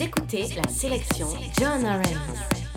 Écoutez la sélection John Orange.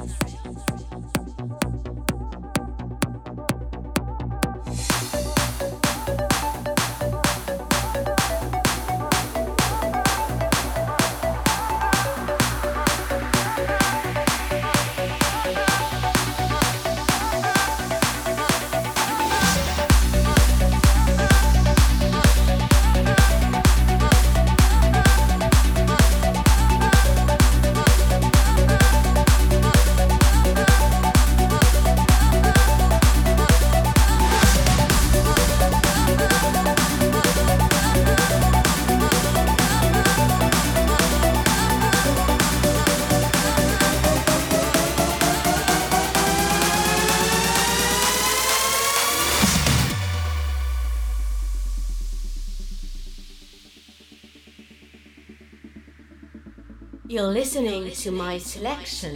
To my selection.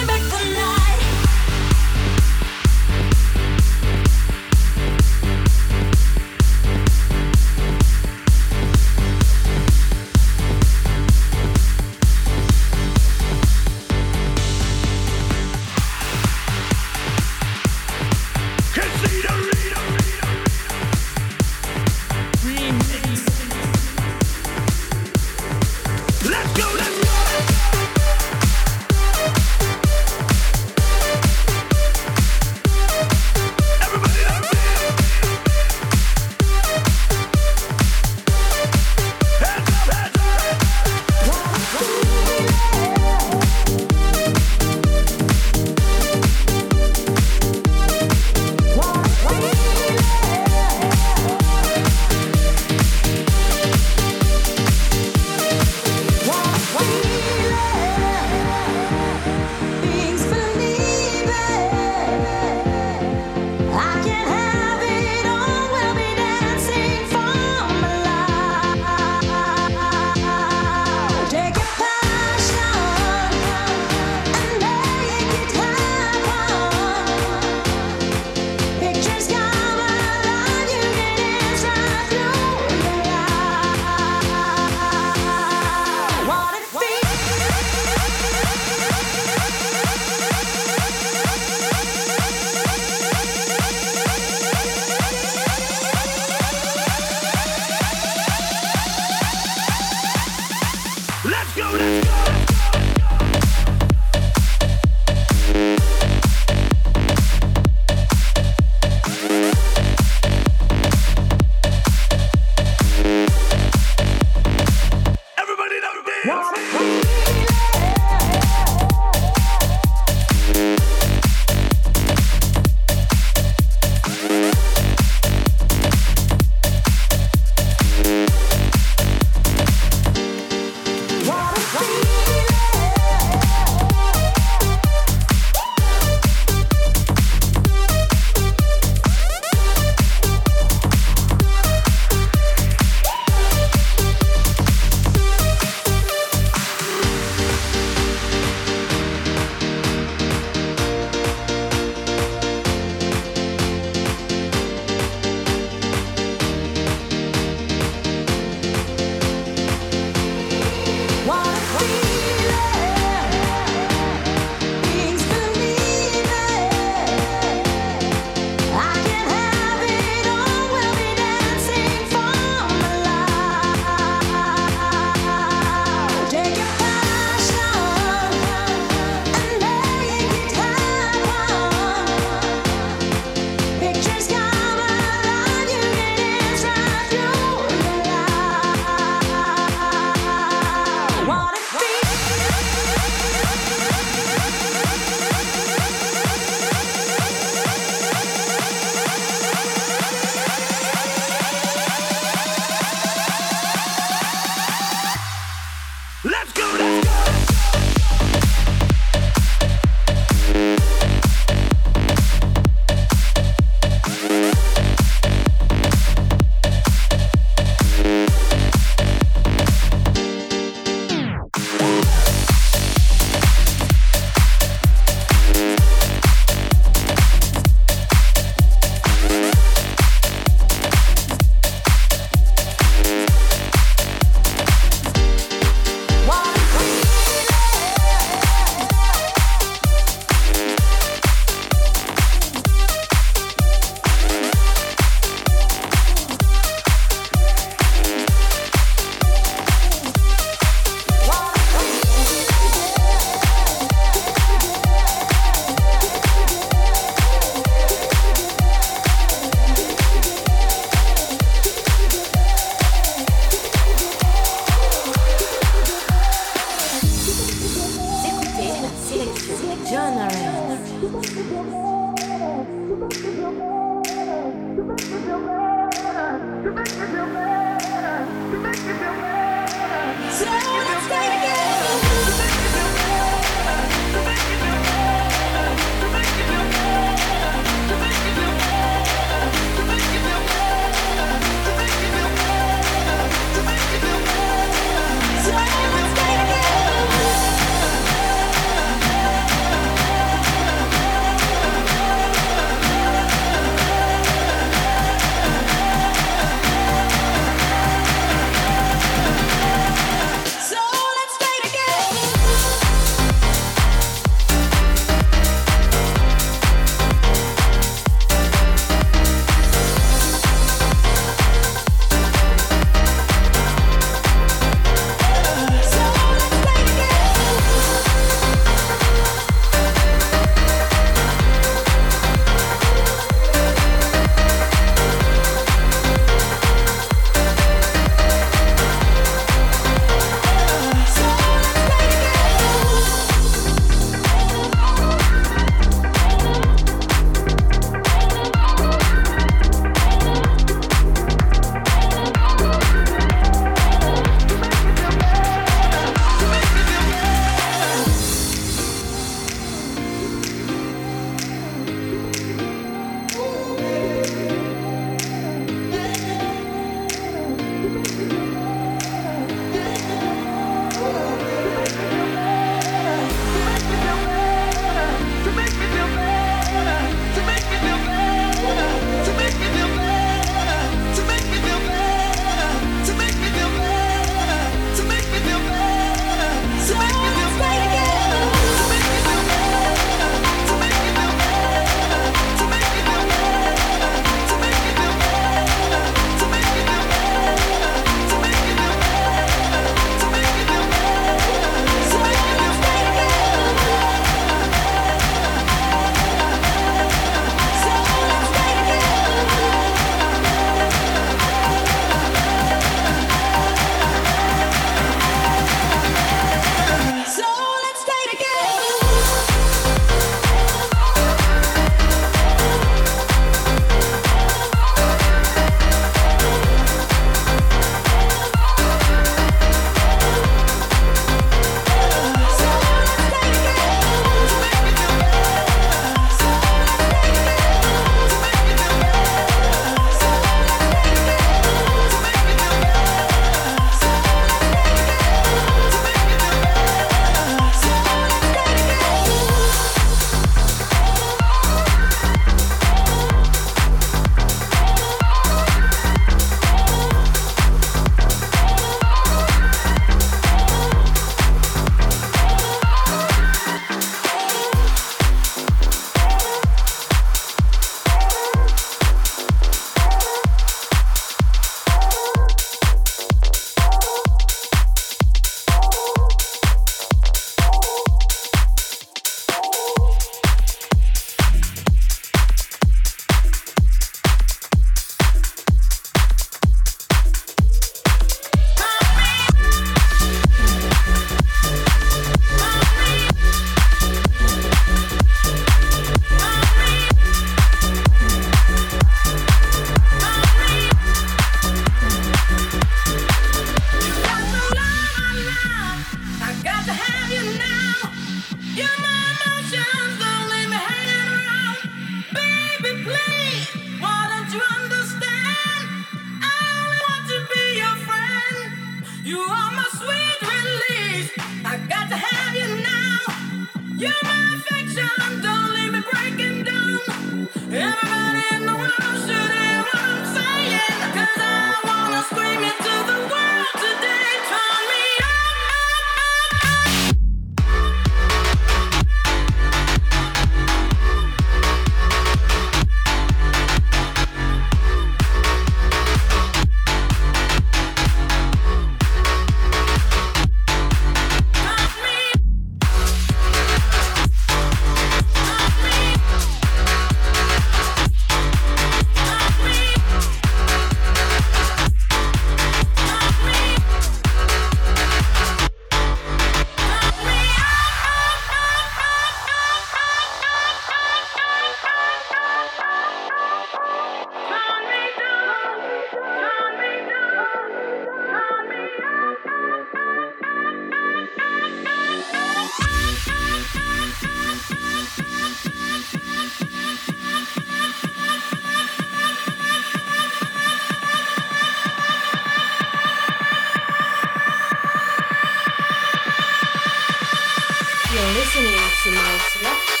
maximize left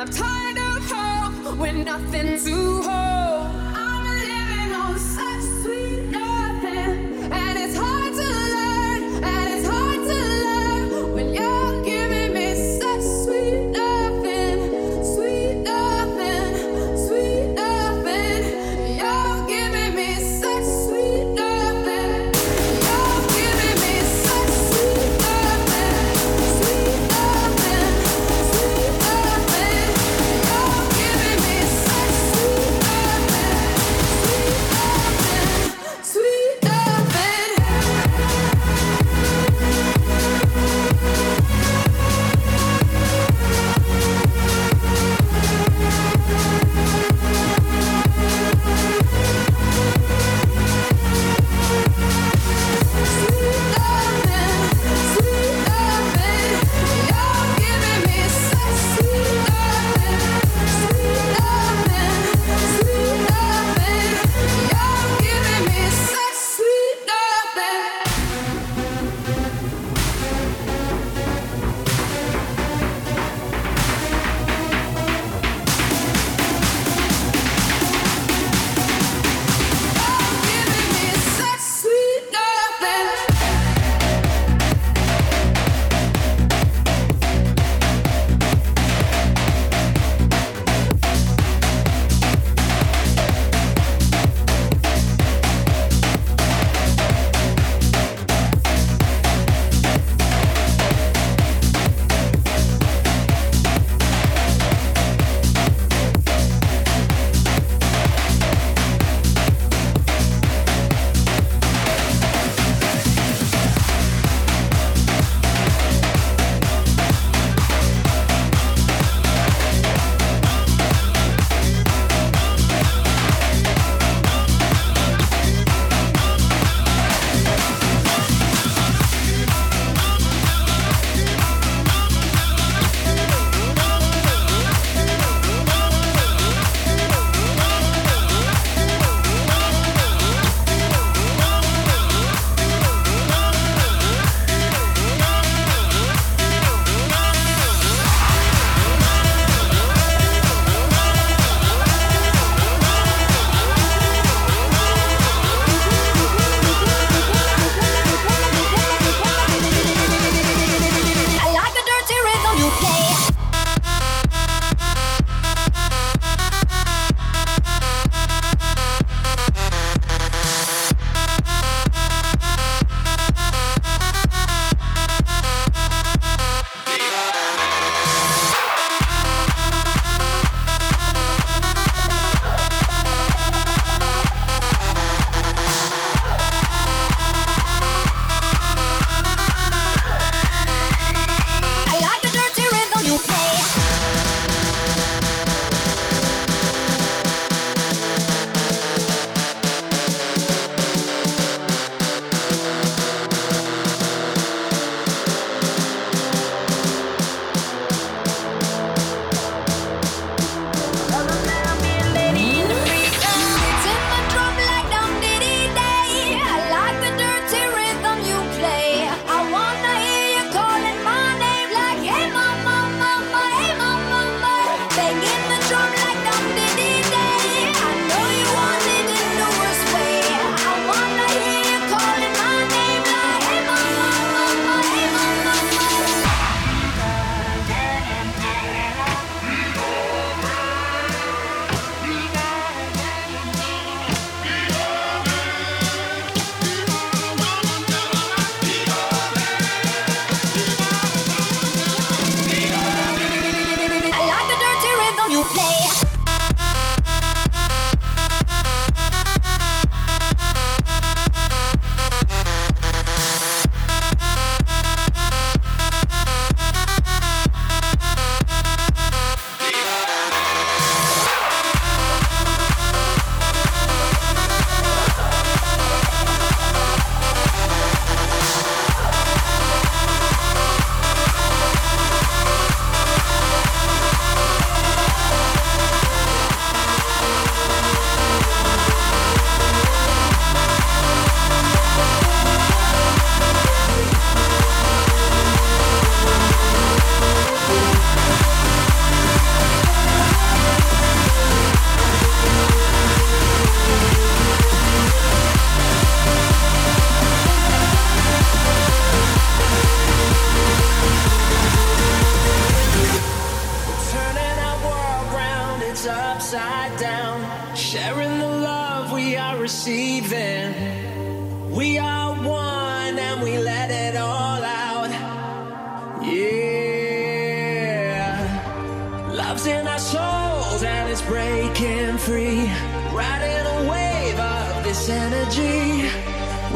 I'm tired of hope when nothing to hold.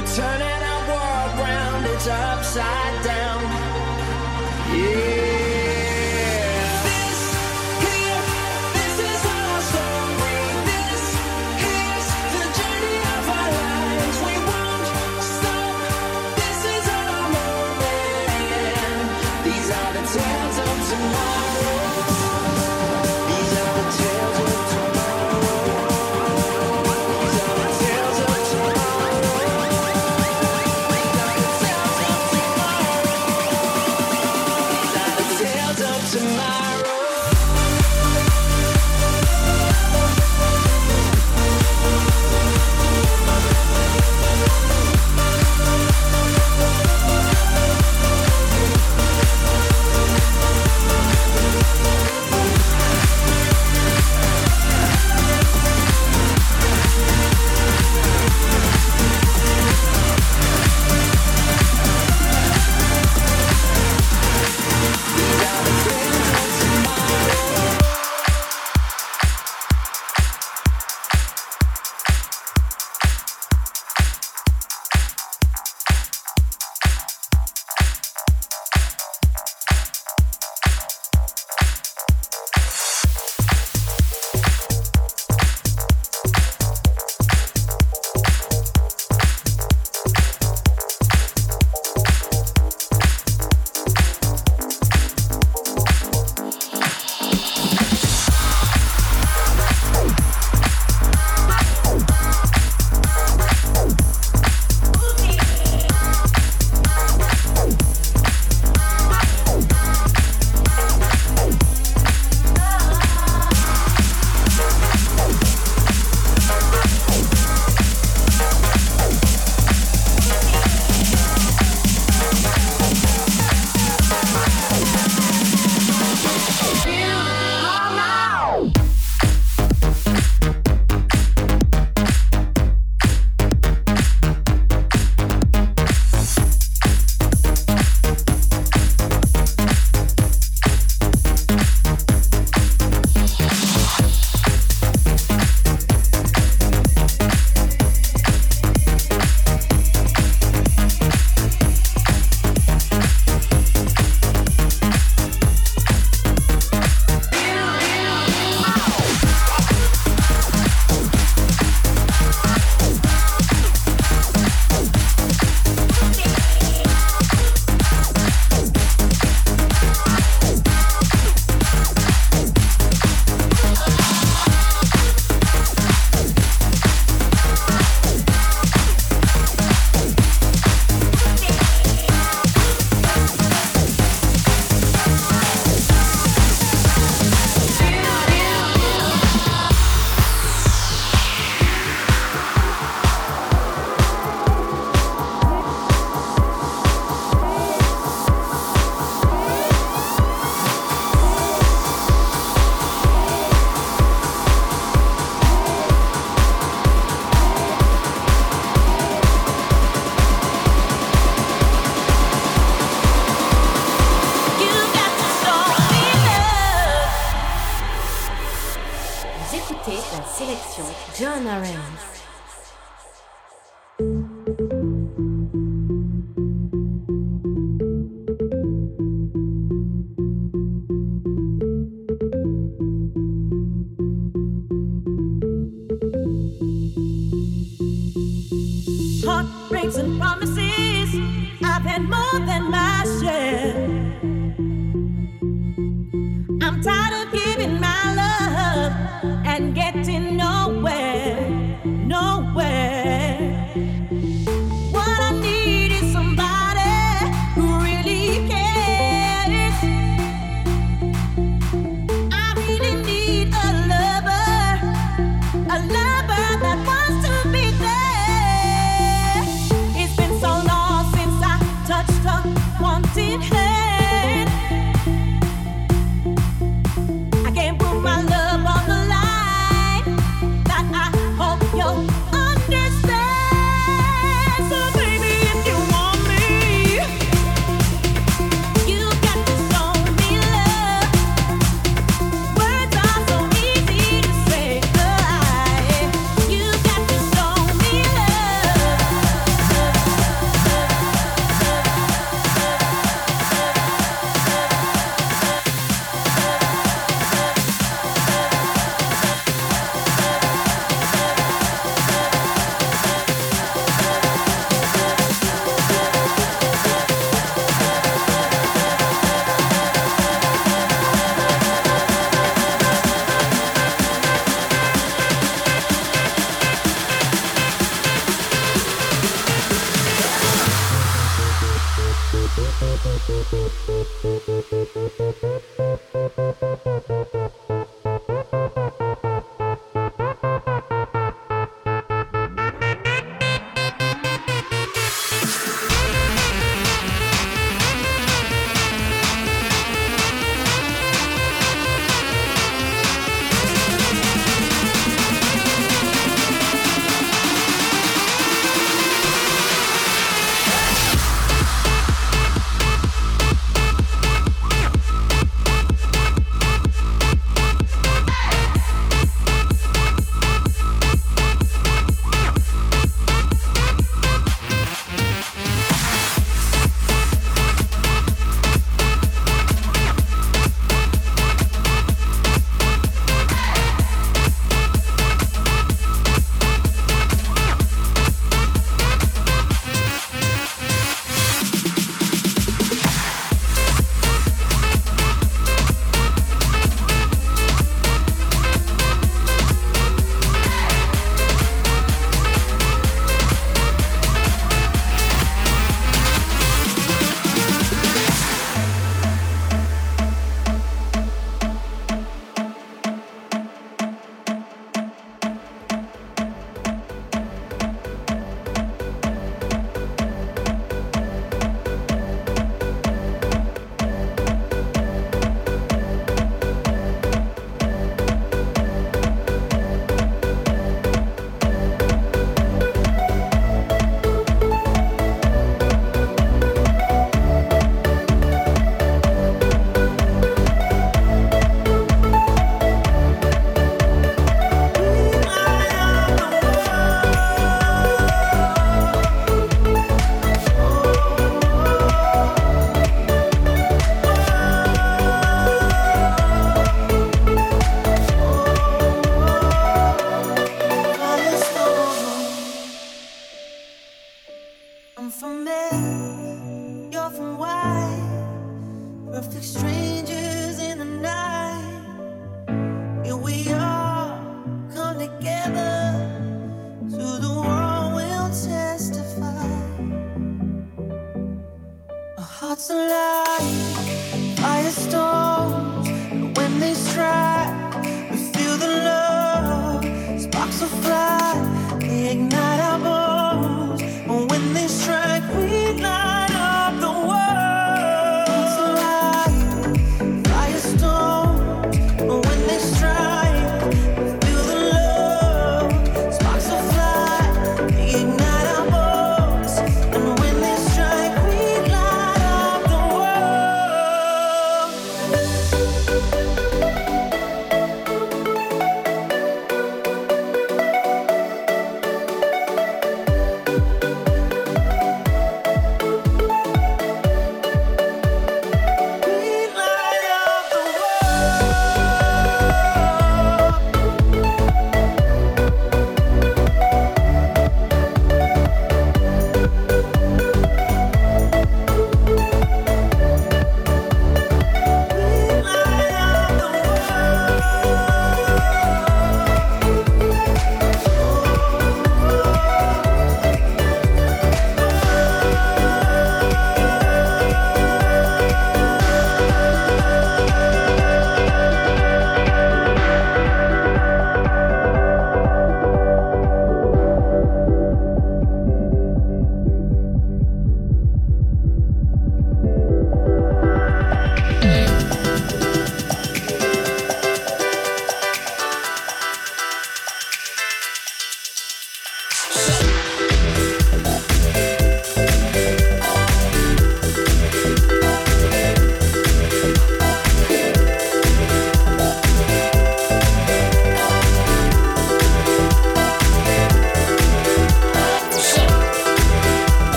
We're turning our world round, it's upside down.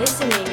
Listening